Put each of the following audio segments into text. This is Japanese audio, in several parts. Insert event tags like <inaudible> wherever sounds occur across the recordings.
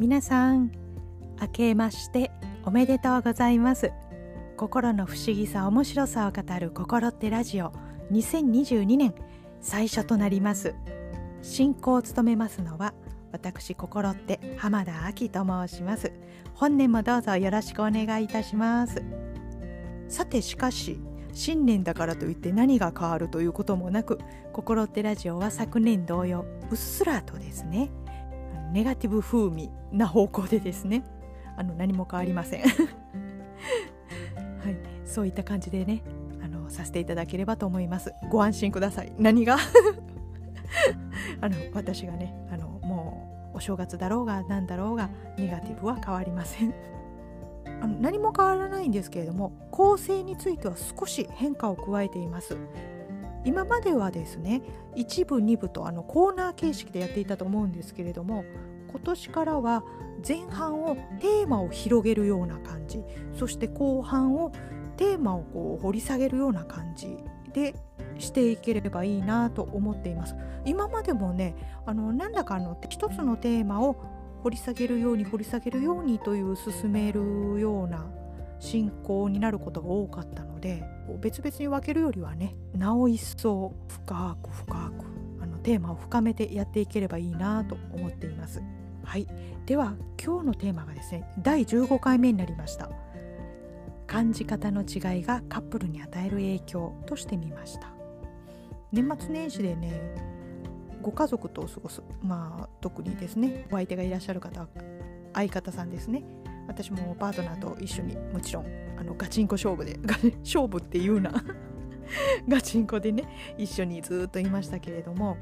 皆さん明けましておめでとうございます。心の不思議さ面白さを語る心ってラジオ。2022年最初となります。進行を務めますのは私心って浜田亜希と申します。本年もどうぞよろしくお願いいたします。さてしかし新年だからといって何が変わるということもなく心ってラジオは昨年同様うっすらとですねネガティブ風味な方向でですね。<laughs> あの何も変わりません。<laughs> はい。そういった感じでねあのさせていただければと思います。ご安心ください。何が？<laughs> あの私がねあのもうお正月だろうが何だろうがネガティブは変わりません。あの何も変わらないんですけれども構成については少し変化を加えています。今まではですね1部2部とあのコーナー形式でやっていたと思うんですけれども今年からは前半をテーマを広げるような感じそして後半をテーマをこう掘り下げるような感じでしていければいいなと思っています。今までもねあのなんだかの一つのテーマを掘り下げるように掘り下げるようにという進めるような進行になることが多かったので別々に分けるよりはねなお一層深く深くあのテーマを深めてやっていければいいなと思っています。はい、では今日のテーマがですね第15回目になりました。感じ方の違いがカップルに与える影響としてみました。年末年始でねご家族と過ごすまあ特にですねお相手がいらっしゃる方は相方さんですね。私もパートナーと一緒にもちろんあのガチンコ勝負で <laughs> 勝負っていうな <laughs> ガチンコでね一緒にずっといましたけれども、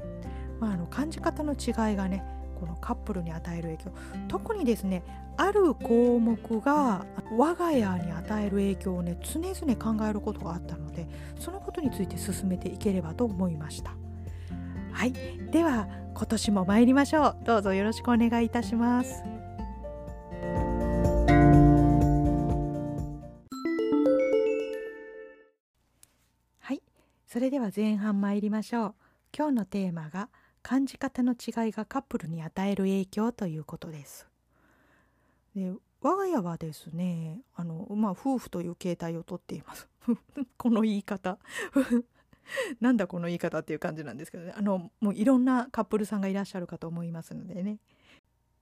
まあ、あの感じ方の違いがねこのカップルに与える影響特にですねある項目が我が家に与える影響をね常々考えることがあったのでそのことについて進めていければと思いました。はい。では今年も参りましょう。どうぞよろしくお願いいたします。それでは前半参りましょう今日のテーマが感じ方の違いがカップルに与える影響ということです。で我が家はですねあの、まあ、夫婦という形態をとっています。<laughs> この言い方 <laughs> なんだこの言い方っていう感じなんですけどねあのもういろんなカップルさんがいらっしゃるかと思いますのでね。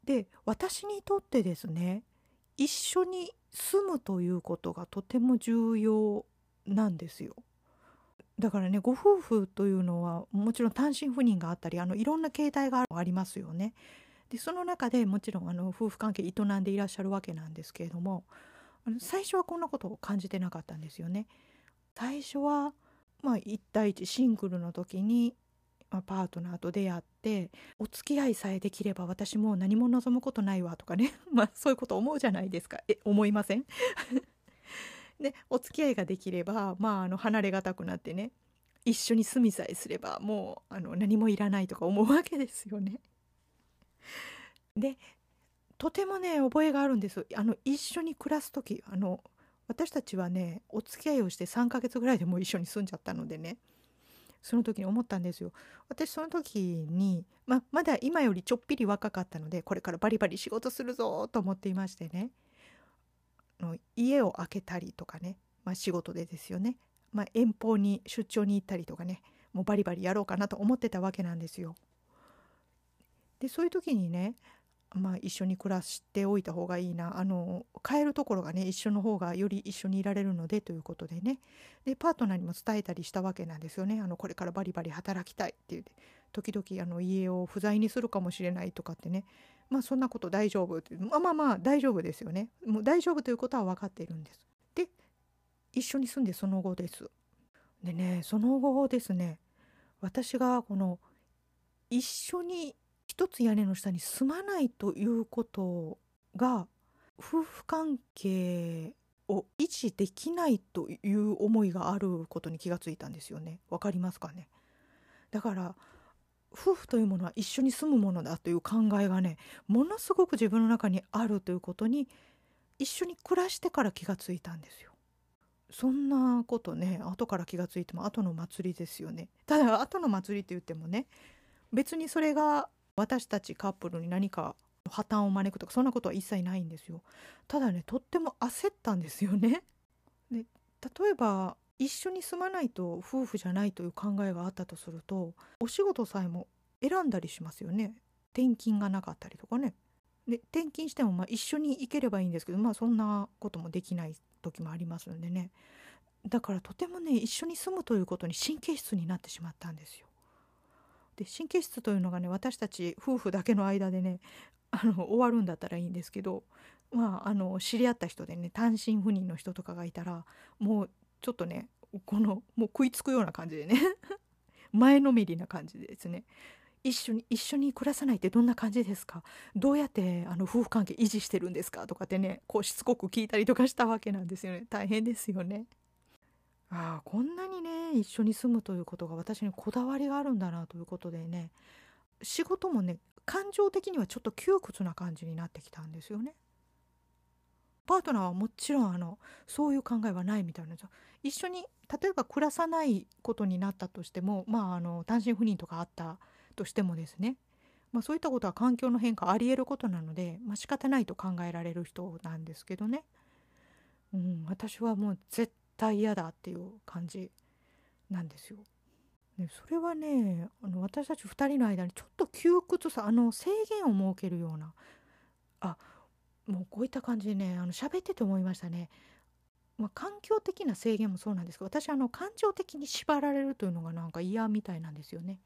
で私にとってですね一緒に住むということがとても重要なんですよ。だからねご夫婦というのはもちろん単身赴任があったりあのいろんな形態がありますよね。でその中でもちろんあの夫婦関係営んでいらっしゃるわけなんですけれどもあの最初はこんなことを感じてなかったんですよね。最初はまあ1対1シングルの時に、まあ、パートナーと出会ってお付き合いさえできれば私もう何も望むことないわとかね <laughs> まあそういうこと思うじゃないですかえ思いません？でお付き合いができれば、まあ、あの離れがたくなってね一緒に住みさえすればもうあの何もいらないとか思うわけですよね。<laughs> でとてもね覚えがあるんですあの一緒に暮らす時あの私たちはねお付き合いをして3ヶ月ぐらいでもう一緒に住んじゃったのでねその時に思ったんですよ。私その時に、ままだ今よりちょっぴり若かったのでこれからバリバリ仕事するぞと思っていましてね。の家を空けたりとかね、まあ、仕事でですよね、まあ、遠方に出張に行ったりとかねもうバリバリやろうかなと思ってたわけなんですよ。でそういう時にねまあ、一緒に暮らしておいた方がいいなあの帰るところがね一緒の方がより一緒にいられるのでということでね。でパートナーにも伝えたりしたわけなんですよね。あのこれからバリバリ働きたいって言って時々あの家を不在にするかもしれないとかってねまあそんなこと大丈夫ってまあまあまあ大丈夫ですよね。もう大丈夫ということは分かっているんです。で一緒に住んでその後です。でねその後ですね私がこの一緒に一つ屋根の下に住まないということが夫婦関係を維持できないという思いがあることに気がついたんですよね。わかりますかね？だから夫婦というものは一緒に住むものだという考えがねものすごく自分の中にあるということに一緒に暮らしてから気がついたんですよ。そんなことね後から気がついても後の祭りですよね。ただ後の祭りって言ってもね別にそれが私たちカップルに何か破綻を招くとかそんなことは一切ないんですよただねとっても焦ったんですよねで例えば一緒に住まないと夫婦じゃないという考えがあったとするとお仕事さえも選んだりしますよね。転勤がなかったりとかね。で転勤してもまあ一緒に行ければいいんですけどまあそんなこともできない時もありますのでね。だからとてもね一緒に住むということに神経質になってしまったんですよ。で神経質というのがね私たち夫婦だけの間でねあの終わるんだったらいいんですけどまああの知り合った人でね単身赴任の人とかがいたらもうちょっとねこのもう食いつくような感じでね <laughs> 前のめりな感じですね一緒に一緒に暮らさないってどんな感じですか？どうやってあの夫婦関係維持してるんですかとかってねこうしつこく聞いたりとかしたわけなんですよね大変ですよね。ああこんなにね一緒に住むということが私にこだわりがあるんだなということでね仕事もね感情的にはちょっと窮屈な感じになってきたんですよね。パートナーはもちろんあのそういう考えはないみたいなんですよ。一緒に例えば暮らさないことになったとしてもまああの単身赴任とかあったとしてもですね、まあ、そういったことは環境の変化ありえることなので、まあ、仕方ないと考えられる人なんですけどね、うん、私はもう絶対嫌だっていう感じなんですよ。でそれはねあの私たち2人の間にちょっと窮屈さあの制限を設けるようなあもうこういった感じでねあの喋ってて思いましたね。まあ、環境的な制限もそうなんですけど私あの感情的に縛られるというのがなんか嫌みたいなんですよね。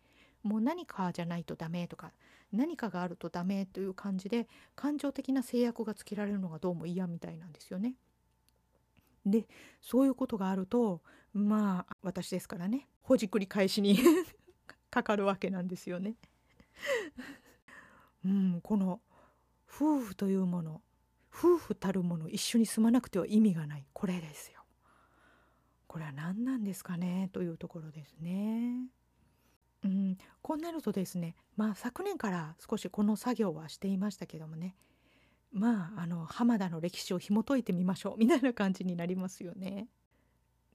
もう何かじゃないとダメとか何かがあるとダメという感じで感情的な制約がつけられるのがどうも嫌みたいなんですよね。でそういうことがあるとまあ私ですからねほじくり返しに <laughs> かかるわけなんですよね。うん、この夫婦というもの夫婦たるもの一緒に住まなくては意味がないこれですよ。これは何なんですかね？というところですね。うん、こうなるとですねまあ昨年から少しこの作業はしていましたけどもねまああの浜田の歴史を紐解いてみましょうみたいな感じになりますよね。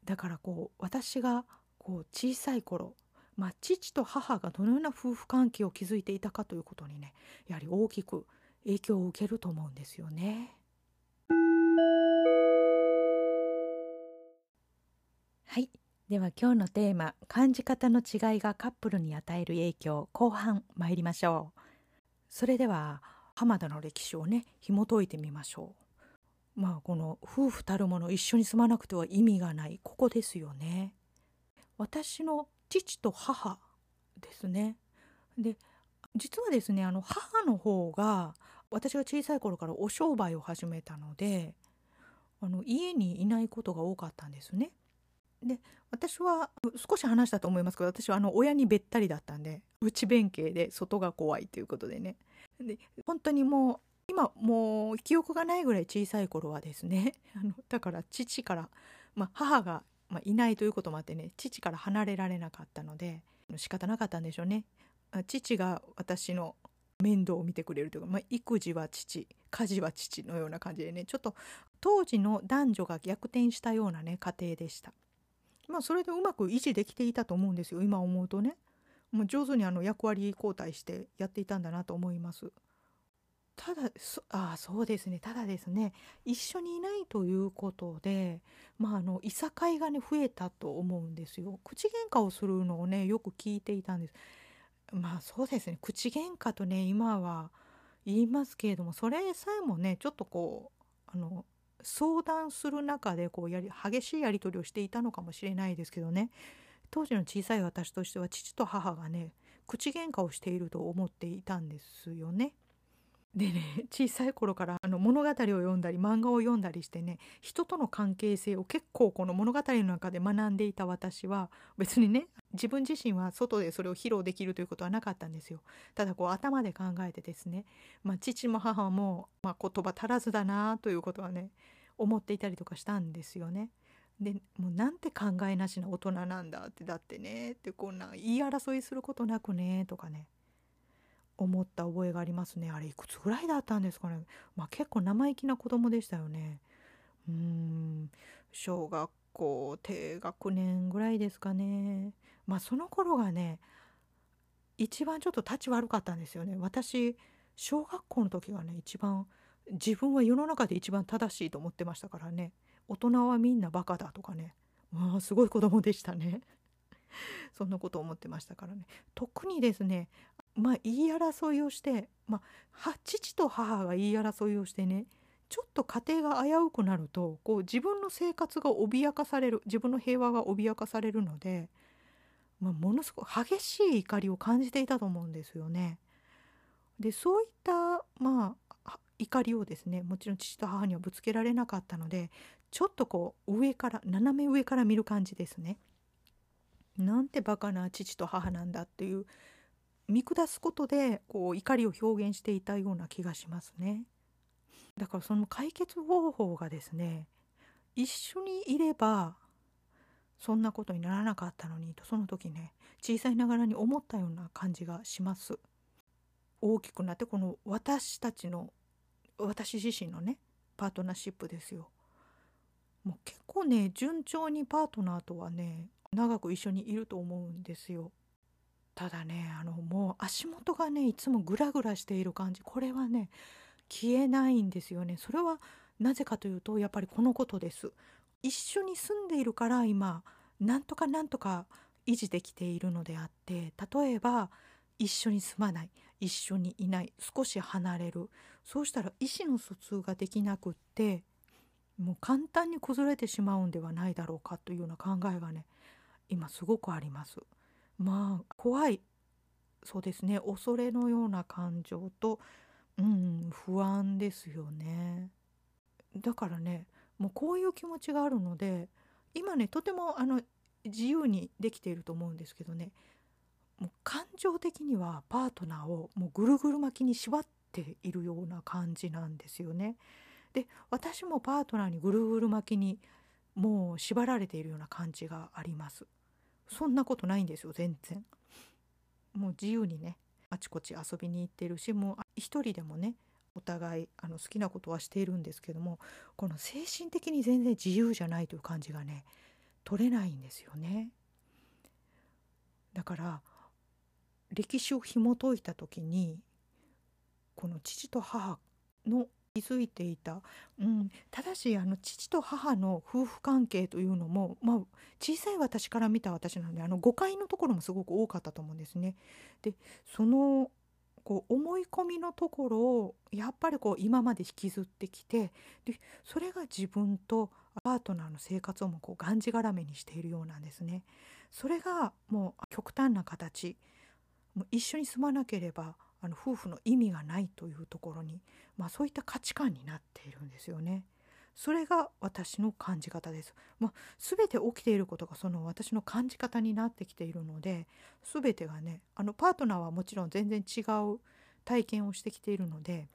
だからこう私がこう小さい頃まあ、父と母がどのような夫婦関係を築いていたかということにねやはり大きく影響を受けると思うんですよね。はい。では今日のテーマ「感じ方の違いがカップルに与える影響」後半参りましょう。それでは浜田の歴史をね紐解いてみましょう。まあこの夫婦たるもの一緒に住まなくては意味がないここですよね。私の父と母ですね。で実はですねあの母の方が私が小さい頃からお商売を始めたのであの家にいないことが多かったんですね。で私は少し話したと思いますけど私はあの親にべったりだったんで内弁慶で外が怖いということでねで本当にもう今もう記憶がないぐらい小さい頃はですね <laughs> あのだから父から、まあ、母が、まあ、いないということもあってね父から離れられなかったので仕方なかったんでしょうね父が私の面倒を見てくれるというか、まあ、育児は父家事は父のような感じでねちょっと当時の男女が逆転したようなね家庭でした。まあそれでうまく維持できていたと思うんですよ今思うとね。もう上手にあの役割交代してやっていたんだなと思います。ただそあそうですね。ただですね一緒にいないということでまああのいさかいがね増えたと思うんですよ。口喧嘩をするのをねよく聞いていたんです。まあそうですね口喧嘩とね今は言いますけれどもそれさえもねちょっとこうあの相談する中でこうやり激しいやり取りをしていたのかもしれないですけどね当時の小さい私としては父と母がね口喧嘩をしていると思っていたんですよね。でね小さい頃からあの物語を読んだり漫画を読んだりしてね人との関係性を結構この物語の中で学んでいた私は別にね自分自身は外でそれを披露できるということはなかったんですよただこう頭で考えてですね、まあ、父も母も、まあ、言葉足らずだなということはね思っていたりとかしたんですよね。でもうなんて考えなしな大人なんだってだってねってこんな言い争いすることなくねとかね思った覚えがありますね。あれいくつぐらいだったんですかね。まあ結構生意気な子供でしたよね。うん。小学校低学年ぐらいですかね。まあその頃がね一番ちょっと立ち悪かったんですよね。私小学校の時がね一番自分は世の中で一番正しいと思ってましたからね。大人はみんなバカだとかね。まあすごい子供でしたね。そんなこと思ってましたからね。特にですねまあ言い争いをしてまあ父と母が言い争いをしてねちょっと家庭が危うくなるとこう自分の生活が脅かされる自分の平和が脅かされるので、まあ、ものすごく激しい怒りを感じていたと思うんですよね。でそういったまあ怒りをですねもちろん父と母にはぶつけられなかったのでちょっとこう上から斜め上から見る感じですね。なんてバカな父と母なんだっていう見下すことでこう怒りを表現していたような気がしますね。だからその解決方法がですね一緒にいればそんなことにならなかったのにとその時ね小さいながらに思ったような感じがします。大きくなってこの私たちの私自身のねパートナーシップですよ。もう結構ね順調にパートナーとはね長く一緒にいると思うんですよ。ただねあのもう足元がねいつもグラグラしている感じこれはね消えないんですよね。それはなぜかというとやっぱりこのことです。一緒に住んでいるから今なんとかなんとか維持できているのであって例えば一緒に住まない一緒にいない少し離れるそうしたら意思の疎通ができなくってもう簡単に崩れてしまうんではないだろうかというような考えがね今すごくあります。まあ怖いそうですね恐れのような感情と、うん、不安ですよね。だからねもうこういう気持ちがあるので今ねとてもあの自由にできていると思うんですけどねもう感情的にはパートナーをもうぐるぐる巻きに縛っているような感じなんですよね。で私もパートナーにぐるぐる巻きにもう縛られているような感じがあります。そんなことないんですよ全然。もう自由にねあちこち遊びに行ってるしもう一人でもねお互いあの好きなことはしているんですけどもこの精神的に全然自由じゃないという感じがね取れないんですよね。だから歴史を紐解いた時にこの父と母の気づいていた、うん、ただしあの父と母の夫婦関係というのも、まあ、小さい私から見た私なのであの誤解のところもすごく多かったと思うんですね。でそのこう思い込みのところをやっぱりこう今まで引きずってきてでそれが自分とパートナーの生活をもこうがんじがらめにしているようなんですね。それがもう極端な形もう一緒に住まなければあの夫婦の意味がないというところに、まあ、そういった価値観になっているんですよね。それが私の感じ方です。まあ、全て起きていることがその私の感じ方になってきているので全てがねあのパートナーはもちろん全然違う体験をしてきているので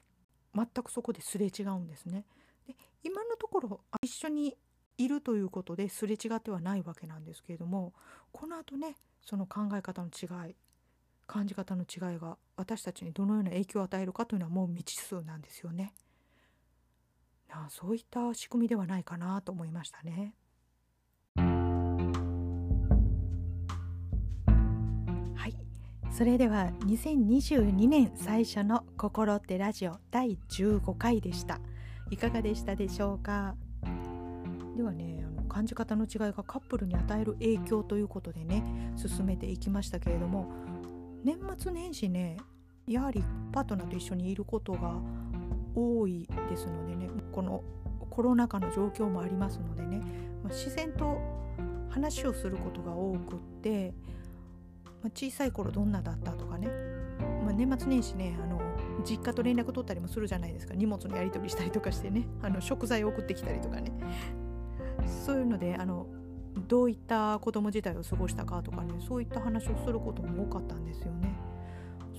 全くそこですれ違うんですね。で今のところ一緒にいるということですれ違ってはないわけなんですけれどもこのあとねその考え方の違い感じ方の違いが私たちにどのような影響を与えるかというのはもう未知数なんですよね。あそういった仕組みではないかなと思いましたね。はい、それでは2022年最初の「心ってラジオ」第15回でした。いかがでしたでしょうか？ではねあの感じ方の違いがカップルに与える影響ということでね進めていきましたけれども年末年始ねやはりパートナーと一緒にいることが多いですのでねこのコロナ禍の状況もありますのでね、ま、自然と話をすることが多くって、まあ、小さい頃どんなだったとかね、まあ、年末年始ねあの実家と連絡取ったりもするじゃないですか。荷物のやり取りしたりとかしてねあの食材を送ってきたりとかね。そういうのであのどういった子供時代を過ごしたかとかねそういった話をすることも多かったんですよね。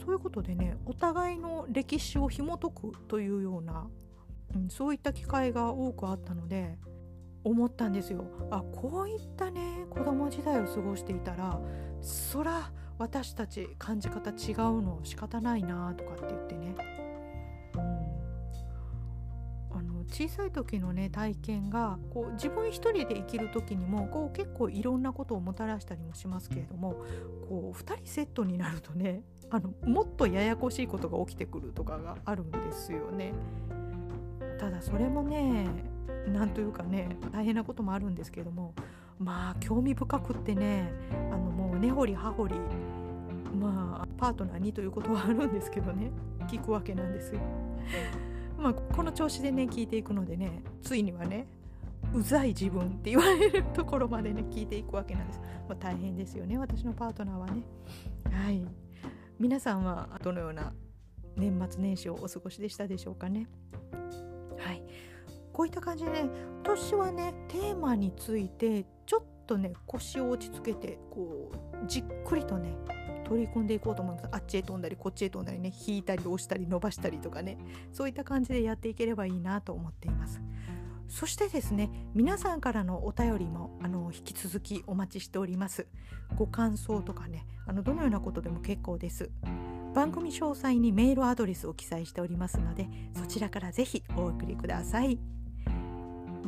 そういうことでねお互いの歴史を紐解くというような、うん、そういった機会が多くあったので思ったんですよ。あこういったね子供時代を過ごしていたらそら私たち感じ方違うの仕方ないなとかって言ってね小さい時のね体験がこう自分一人で生きる時にもこう結構いろんなことをもたらしたりもしますけれどもこう2人セットになるとねあのもっとややこしいことが起きてくるとかがあるんですよね。ただそれもねなんというかね大変なこともあるんですけどもまあ興味深くってねあのもう根掘り葉掘りまあパートナーにということはあるんですけどね聞くわけなんですよ。まあこの調子でね聞いていくのでねついにはねうざい自分って言われるところまでね聞いていくわけなんです。まあ、大変ですよね私のパートナーはね。はい皆さんはどのような年末年始をお過ごしでしたでしょうかね。はいこういった感じでね今年はねテーマについてちょっとね腰を落ち着けてこうじっくりとね取り込んでいこうと思います。あっちへ飛んだりこっちへ飛んだりね引いたり押したり伸ばしたりとかね。そういった感じでやっていければいいなと思っています。そしてですね皆さんからのお便りもあの引き続きお待ちしております。ご感想とかねあのどのようなことでも結構です。番組詳細にメールアドレスを記載しておりますのでそちらからぜひお送りください。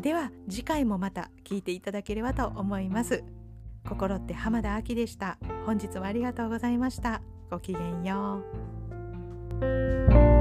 では次回もまた聞いていただければと思います。心って浜田亜希でした。本日はありがとうございました。ごきげんよう。